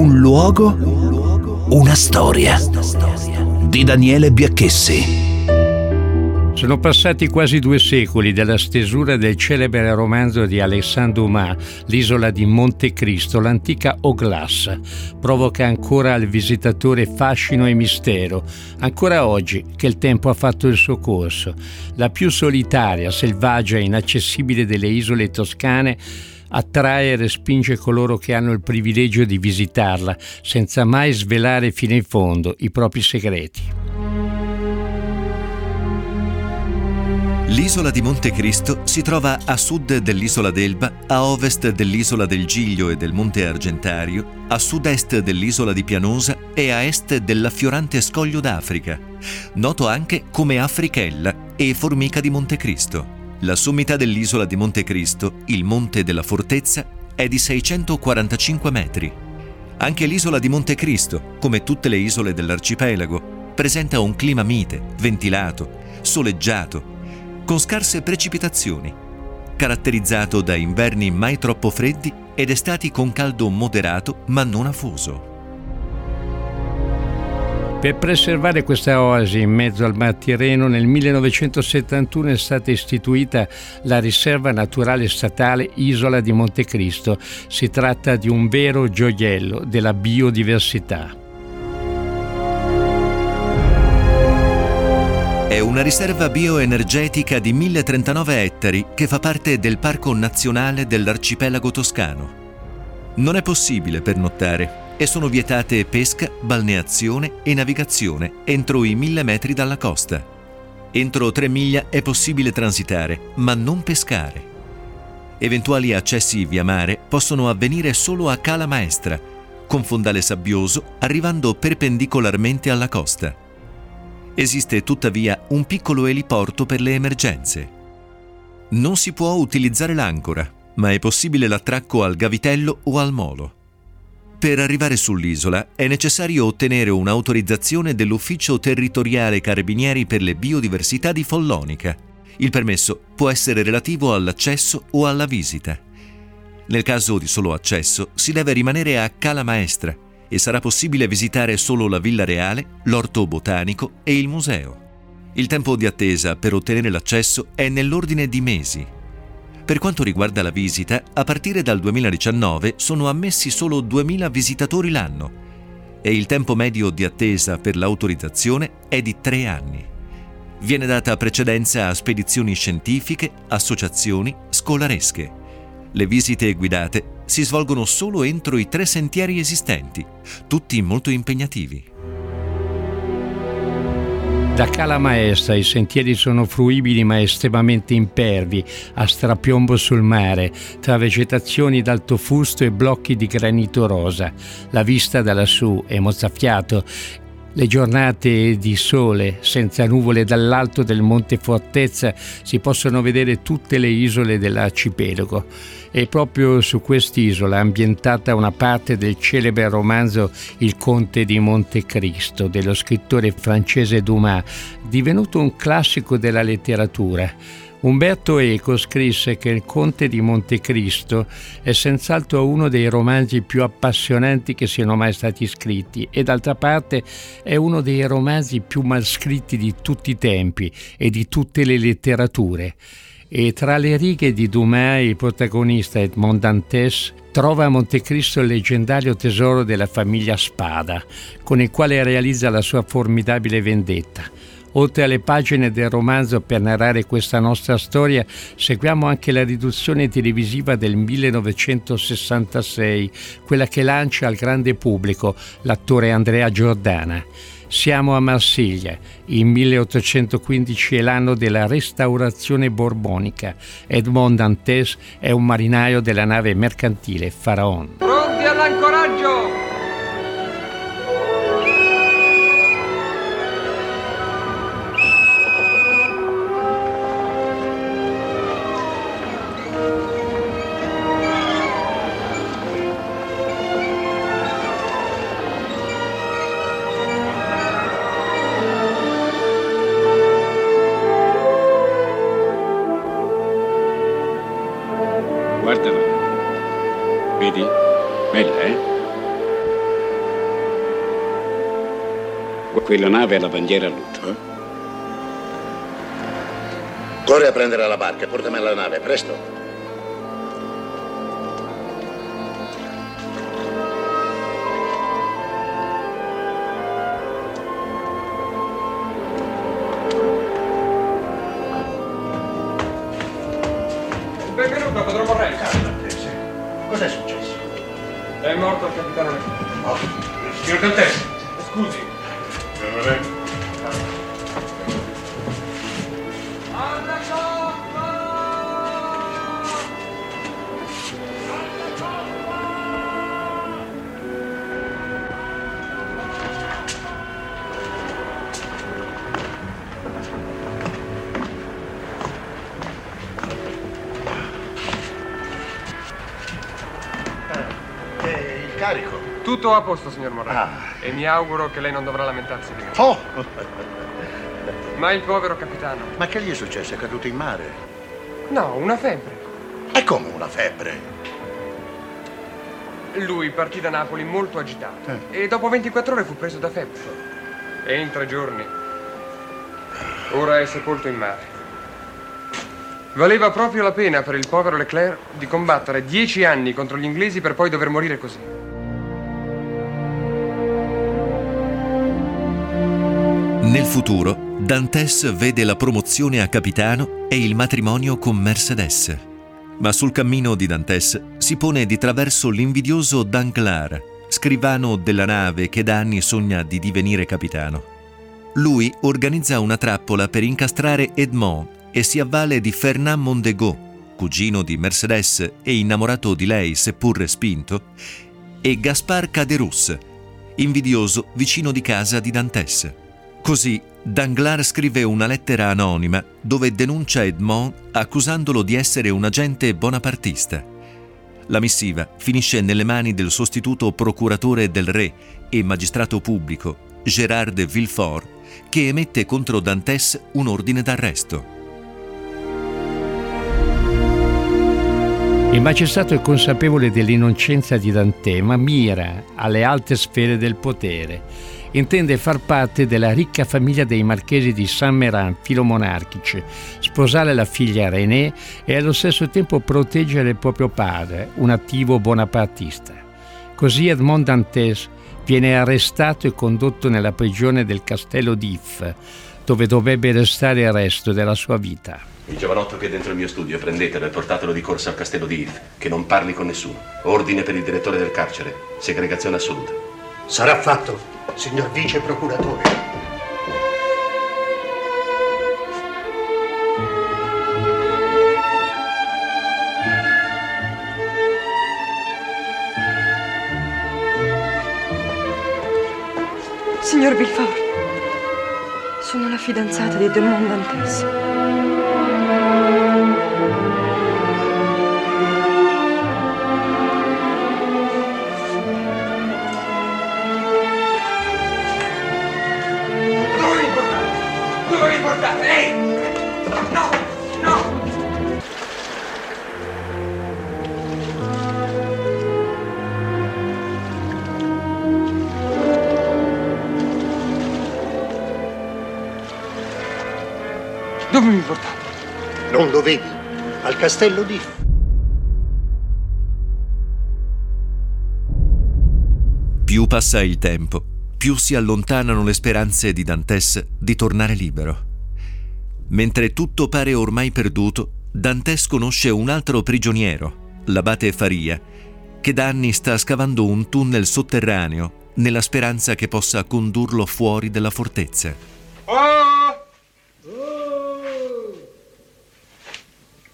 Un luogo, una storia. Di Daniele Biacchessi. Sono passati quasi due secoli dalla stesura del celebre romanzo di Alexandre Dumas, L'isola di Monte Cristo, l'antica Oglas. Provoca ancora al visitatore fascino e mistero, ancora oggi che il tempo ha fatto il suo corso. La più solitaria, selvaggia e inaccessibile delle isole toscane attrae e respinge coloro che hanno il privilegio di visitarla, senza mai svelare fino in fondo i propri segreti. L'isola di Monte Cristo si trova a sud dell'isola d'Elba, a ovest dell'isola del Giglio e del Monte Argentario, a sud-est dell'isola di Pianosa e a est dell'affiorante Scoglio d'Africa, noto anche come Africhella e Formica di Monte Cristo. La sommità dell'isola di Monte Cristo, il Monte della Fortezza, è di 645 metri. Anche l'isola di Monte Cristo, come tutte le isole dell'arcipelago, presenta un clima mite, ventilato, soleggiato, con scarse precipitazioni, caratterizzato da inverni mai troppo freddi ed estati con caldo moderato ma non afoso. Per preservare questa oasi in mezzo al Mar Tirreno, nel 1971 è stata istituita la riserva naturale statale Isola di Montecristo. Si tratta di un vero gioiello della biodiversità. È una riserva bioenergetica di 1039 ettari che fa parte del Parco Nazionale dell'Arcipelago Toscano. Non è possibile pernottare e sono vietate pesca, balneazione e navigazione entro i 1000 metri dalla costa. Entro 3 miglia è possibile transitare, ma non pescare. Eventuali accessi via mare possono avvenire solo a Cala Maestra, con fondale sabbioso arrivando perpendicolarmente alla costa. Esiste tuttavia un piccolo eliporto per le emergenze. Non si può utilizzare l'ancora, ma è possibile l'attracco al gavitello o al molo. Per arrivare sull'isola è necessario ottenere un'autorizzazione dell'Ufficio Territoriale Carabinieri per le Biodiversità di Follonica. Il permesso può essere relativo all'accesso o alla visita. Nel caso di solo accesso si deve rimanere a Cala Maestra, e sarà possibile visitare solo la Villa Reale, l'Orto Botanico e il museo. Il tempo di attesa per ottenere l'accesso è nell'ordine di mesi. Per quanto riguarda la visita, a partire dal 2019 sono ammessi solo 2.000 visitatori l'anno e il tempo medio di attesa per l'autorizzazione è di tre anni. Viene data precedenza a spedizioni scientifiche, associazioni, scolaresche. Le visite guidate si svolgono solo entro i tre sentieri esistenti, tutti molto impegnativi. Da Cala Maestra i sentieri sono fruibili ma estremamente impervi, a strapiombo sul mare, tra vegetazioni d'alto fusto e blocchi di granito rosa. La vista da lassù è mozzafiato le giornate di sole senza nuvole dall'alto del Monte Fortezza si possono vedere tutte le isole dell'arcipelago e proprio su quest'isola è ambientata una parte del celebre romanzo Il Conte di Montecristo dello scrittore francese Dumas, divenuto un classico della letteratura. Umberto Eco scrisse che Il Conte di Montecristo è senz'altro uno dei romanzi più appassionanti che siano mai stati scritti e d'altra parte è uno dei romanzi più mal scritti di tutti i tempi e di tutte le letterature. E tra le righe di Dumas il protagonista Edmond Dantes trova a Montecristo il leggendario tesoro della famiglia Spada, con il quale realizza la sua formidabile vendetta. Oltre alle pagine del romanzo per narrare questa nostra storia, seguiamo anche la riduzione televisiva del 1966, quella che lancia al grande pubblico l'attore Andrea Giordana. Siamo a Marsiglia, il 1815 è l'anno della restaurazione borbonica. Edmond Dantes è un marinaio della nave mercantile Faraon. Pronti all'ancoraggio! Quella nave ha la bandiera a. Eh? Corri a prendere la barca portami alla nave, presto. Tutto a posto, signor Morrelli. Ah. E mi auguro che lei non dovrà lamentarsi di me. Oh! Ma il povero capitano. Ma che gli è successo? È caduto in mare? No, una febbre. È come una febbre. Lui partì da Napoli molto agitato. E dopo 24 ore fu preso da febbre. E in tre giorni. Ora è sepolto in mare. Valeva proprio la pena per il povero Leclerc di combattere dieci anni contro gli inglesi per poi dover morire così. Nel futuro, Dantes vede la promozione a capitano e il matrimonio con Mercedes. Ma sul cammino di Dantes si pone di traverso l'invidioso Danglars, scrivano della nave che da anni sogna di divenire capitano. Lui organizza una trappola per incastrare Edmond e si avvale di Fernand Mondego, cugino di Mercedes e innamorato di lei seppur respinto, e Gaspard Caderus, invidioso vicino di casa di Dantes. Così Danglars scrive una lettera anonima dove denuncia Edmond accusandolo di essere un agente bonapartista. La missiva finisce nelle mani del sostituto procuratore del re e magistrato pubblico, Gérard de Villefort, che emette contro Dantes un ordine d'arresto. Il magistrato è consapevole dell'innocenza di Dante, ma mira alle alte sfere del potere. Intende far parte della ricca famiglia dei marchesi di Saint-Méran, filomonarchici, sposare la figlia René e allo stesso tempo proteggere il proprio padre, un attivo bonapartista. Così Edmond Dantes viene arrestato e condotto nella prigione del castello d'If, dove dovrebbe restare il resto della sua vita. Il giovanotto che è dentro il mio studio, prendetelo e portatelo di corsa al castello di If, che non parli con nessuno. Ordine per il direttore del carcere, segregazione assoluta. Sarà fatto, signor vice procuratore. Signor Villefort, sono la fidanzata di Edmond Dantes. Portate? Dove mi portate? Ehi! No! No! Dove mi portate? Non lo vedi? Al castello di... Più passa il tempo, più si allontanano le speranze di Dantes di tornare libero. Mentre tutto pare ormai perduto, Dantes conosce un altro prigioniero, l'abate Faria, che da anni sta scavando un tunnel sotterraneo nella speranza che possa condurlo fuori dalla fortezza. Oh!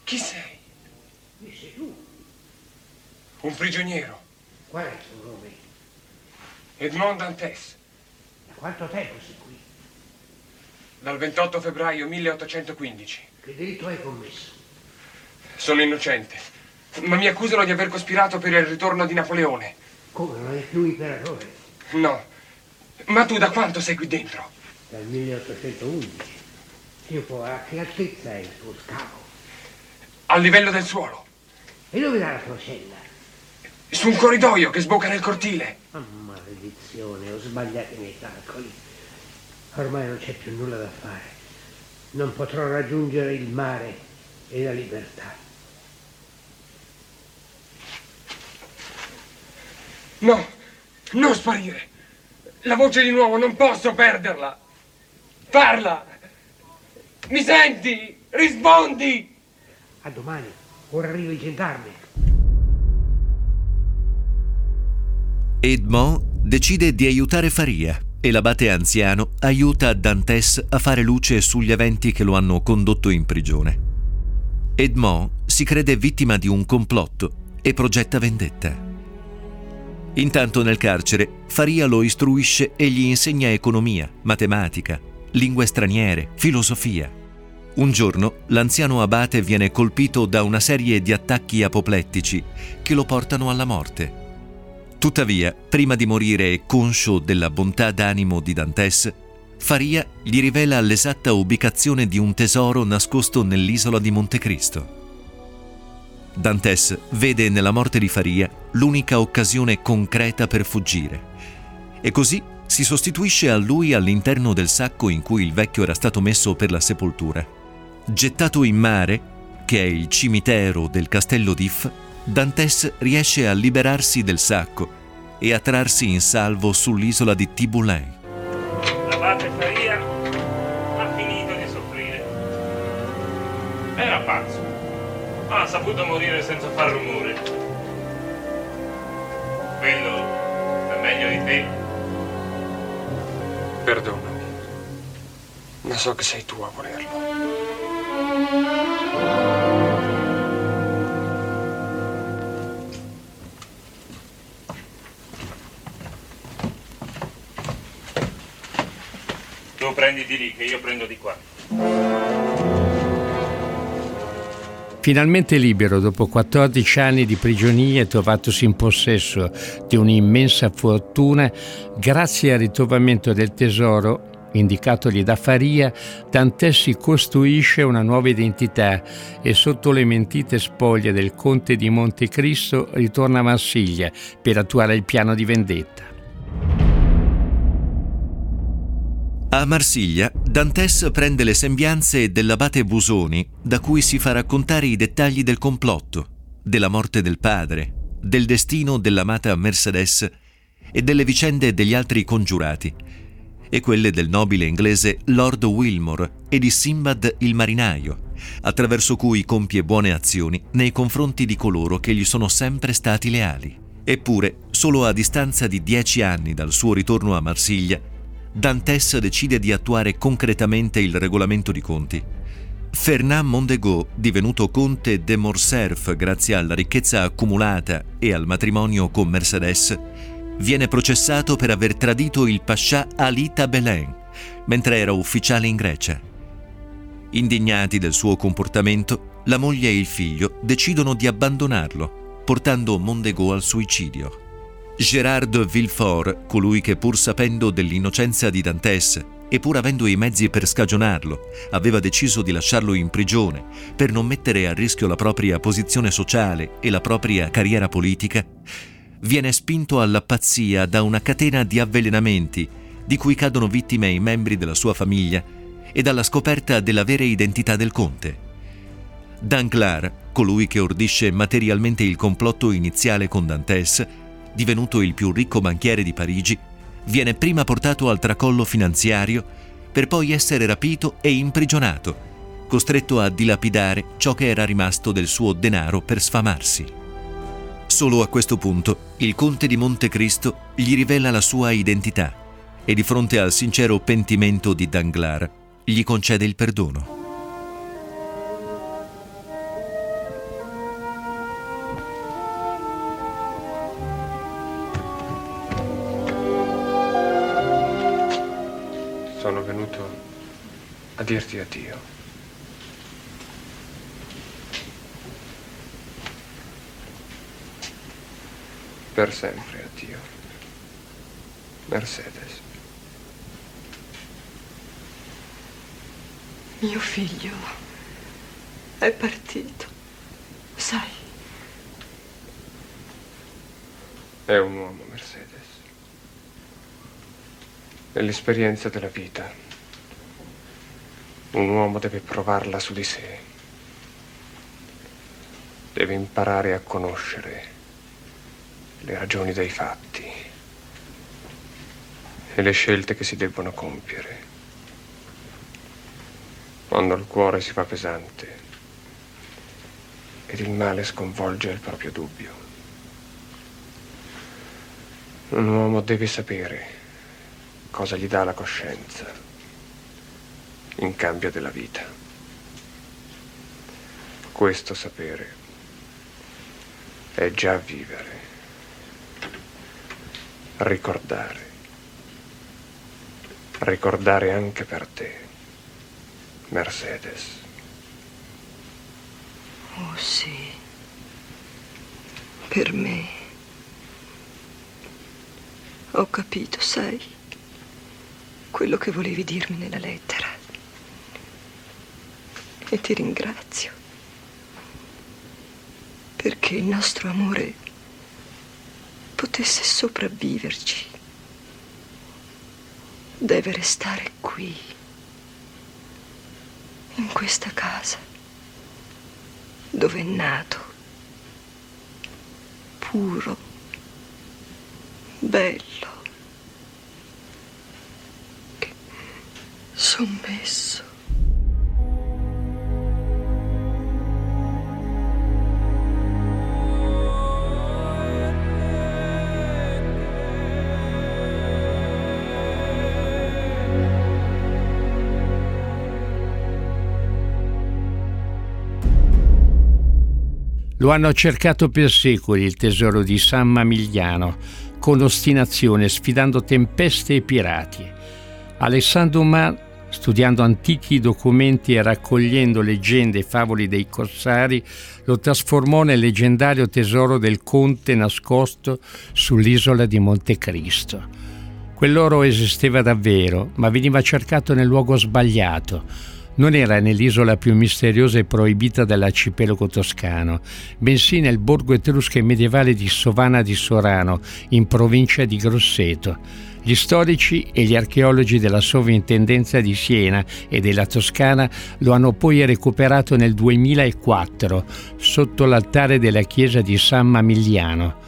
Chi sei? Un prigioniero. Qual è il tuo nome? Edmond Dantes. Da quanto tempo sei qui? Dal 28 febbraio 1815. Che delitto hai commesso? Sono innocente. Ma mi accusano di aver cospirato per il ritorno di Napoleone. Come non è più imperatore? No. Ma tu da quanto sei qui dentro? Dal 1811. Tipo, a che altezza è il tuo scavo? Al livello del suolo. E dove dà la tua cella? Su un corridoio che sbocca nel cortile. Ah, maledizione, ho sbagliato i miei calcoli. Ormai non c'è più nulla da fare. Non potrò raggiungere il mare e la libertà. No, non sparire. La voce di nuovo, non posso perderla. Parla. Mi senti? Rispondi. A domani. Ora arriva i gendarmi. Edmond decide di aiutare Faria e l'abate anziano aiuta Dantes a fare luce sugli eventi che lo hanno condotto in prigione. Edmond si crede vittima di un complotto e progetta vendetta. Intanto nel carcere Faria lo istruisce e gli insegna economia, matematica, lingue straniere, filosofia. Un giorno l'anziano abate viene colpito da una serie di attacchi apoplettici che lo portano alla morte. Tuttavia, prima di morire conscio della bontà d'animo di Dantes, Faria gli rivela l'esatta ubicazione di un tesoro nascosto nell'isola di Montecristo. Dantes vede nella morte di Faria l'unica occasione concreta per fuggire e così si sostituisce a lui all'interno del sacco in cui il vecchio era stato messo per la sepoltura. Gettato in mare, che è il cimitero del castello d'If, Dantes riesce a liberarsi del sacco e a trarsi in salvo sull'isola di Tiboulin. L'abate Faria ha finito di soffrire. Era pazzo, ma ha saputo morire senza far rumore. Quello è meglio di te. Perdonami, ma so che sei tu a volerlo. Tu prendi di lì che io prendo di qua. Finalmente libero, dopo 14 anni di prigionia e trovatosi in possesso di un'immensa fortuna, grazie al ritrovamento del tesoro indicatogli da Faria, Dante si costruisce una nuova identità e sotto le mentite spoglie del conte di Montecristo ritorna a Marsiglia per attuare il piano di vendetta. A Marsiglia, Dantes prende le sembianze dell'abate Busoni, da cui si fa raccontare i dettagli del complotto, della morte del padre, del destino dell'amata Mercedes e delle vicende degli altri congiurati, e quelle del nobile inglese Lord Wilmore e di Simbad il marinaio, attraverso cui compie buone azioni nei confronti di coloro che gli sono sempre stati leali. Eppure, solo a distanza di dieci anni dal suo ritorno a Marsiglia, Dantes decide di attuare concretamente il regolamento di conti. Fernand Mondego, divenuto conte de Morcerf grazie alla ricchezza accumulata e al matrimonio con Mercedes, viene processato per aver tradito il pascià Ali Tabelen mentre era ufficiale in Grecia. Indignati del suo comportamento, la moglie e il figlio decidono di abbandonarlo, portando Mondego al suicidio. Gérard Villefort, colui che pur sapendo dell'innocenza di Dantes e pur avendo i mezzi per scagionarlo, aveva deciso di lasciarlo in prigione per non mettere a rischio la propria posizione sociale e la propria carriera politica, viene spinto alla pazzia da una catena di avvelenamenti di cui cadono vittime i membri della sua famiglia e dalla scoperta della vera identità del conte. Danglars, colui che ordisce materialmente il complotto iniziale con Dantes, divenuto il più ricco banchiere di Parigi, viene prima portato al tracollo finanziario per poi essere rapito e imprigionato, costretto a dilapidare ciò che era rimasto del suo denaro per sfamarsi. Solo a questo punto il conte di Montecristo gli rivela la sua identità e di fronte al sincero pentimento di Danglars gli concede il perdono. Dirti addio. Per sempre addio. Mercedes. Mio figlio è partito. Sai, È un uomo, Mercedes. E l'esperienza della vita Un uomo deve provarla su di sé. Deve imparare a conoscere le ragioni dei fatti e le scelte che si debbono compiere. Quando il cuore si fa pesante ed il male sconvolge il proprio dubbio. Un uomo deve sapere cosa gli dà la coscienza in cambio della vita. Questo sapere è già vivere, ricordare, ricordare anche per te, Mercedes. Oh sì, per me. Ho capito, sai, quello che volevi dirmi nella lettera. E ti ringrazio. Perché il nostro amore potesse sopravviverci. Deve restare qui, in questa casa, dove è nato, puro, bello, sommesso. Lo hanno cercato per secoli il tesoro di San Mamigliano, con ostinazione, sfidando tempeste e pirati. Alessandro Dumas, studiando antichi documenti e raccogliendo leggende e favoli dei corsari, lo trasformò nel leggendario tesoro del conte nascosto sull'isola di Montecristo. Quell'oro esisteva davvero, ma veniva cercato nel luogo sbagliato non era nell'isola più misteriosa e proibita dell'arcipelago toscano, bensì nel borgo etrusco e medievale di Sovana di Sorano, in provincia di Grosseto. Gli storici e gli archeologi della Sovrintendenza di Siena e della Toscana lo hanno poi recuperato nel 2004 sotto l'altare della chiesa di San Mamigliano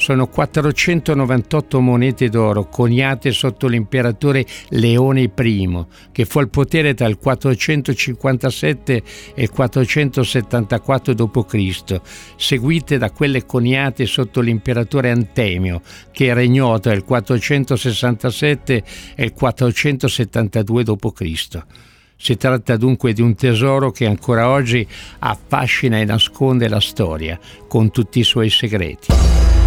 sono 498 monete d'oro coniate sotto l'imperatore Leone I, che fu al potere tra il 457 e il 474 d.C., seguite da quelle coniate sotto l'imperatore Antemio, che regnò tra il 467 e il 472 d.C. Si tratta dunque di un tesoro che ancora oggi affascina e nasconde la storia, con tutti i suoi segreti.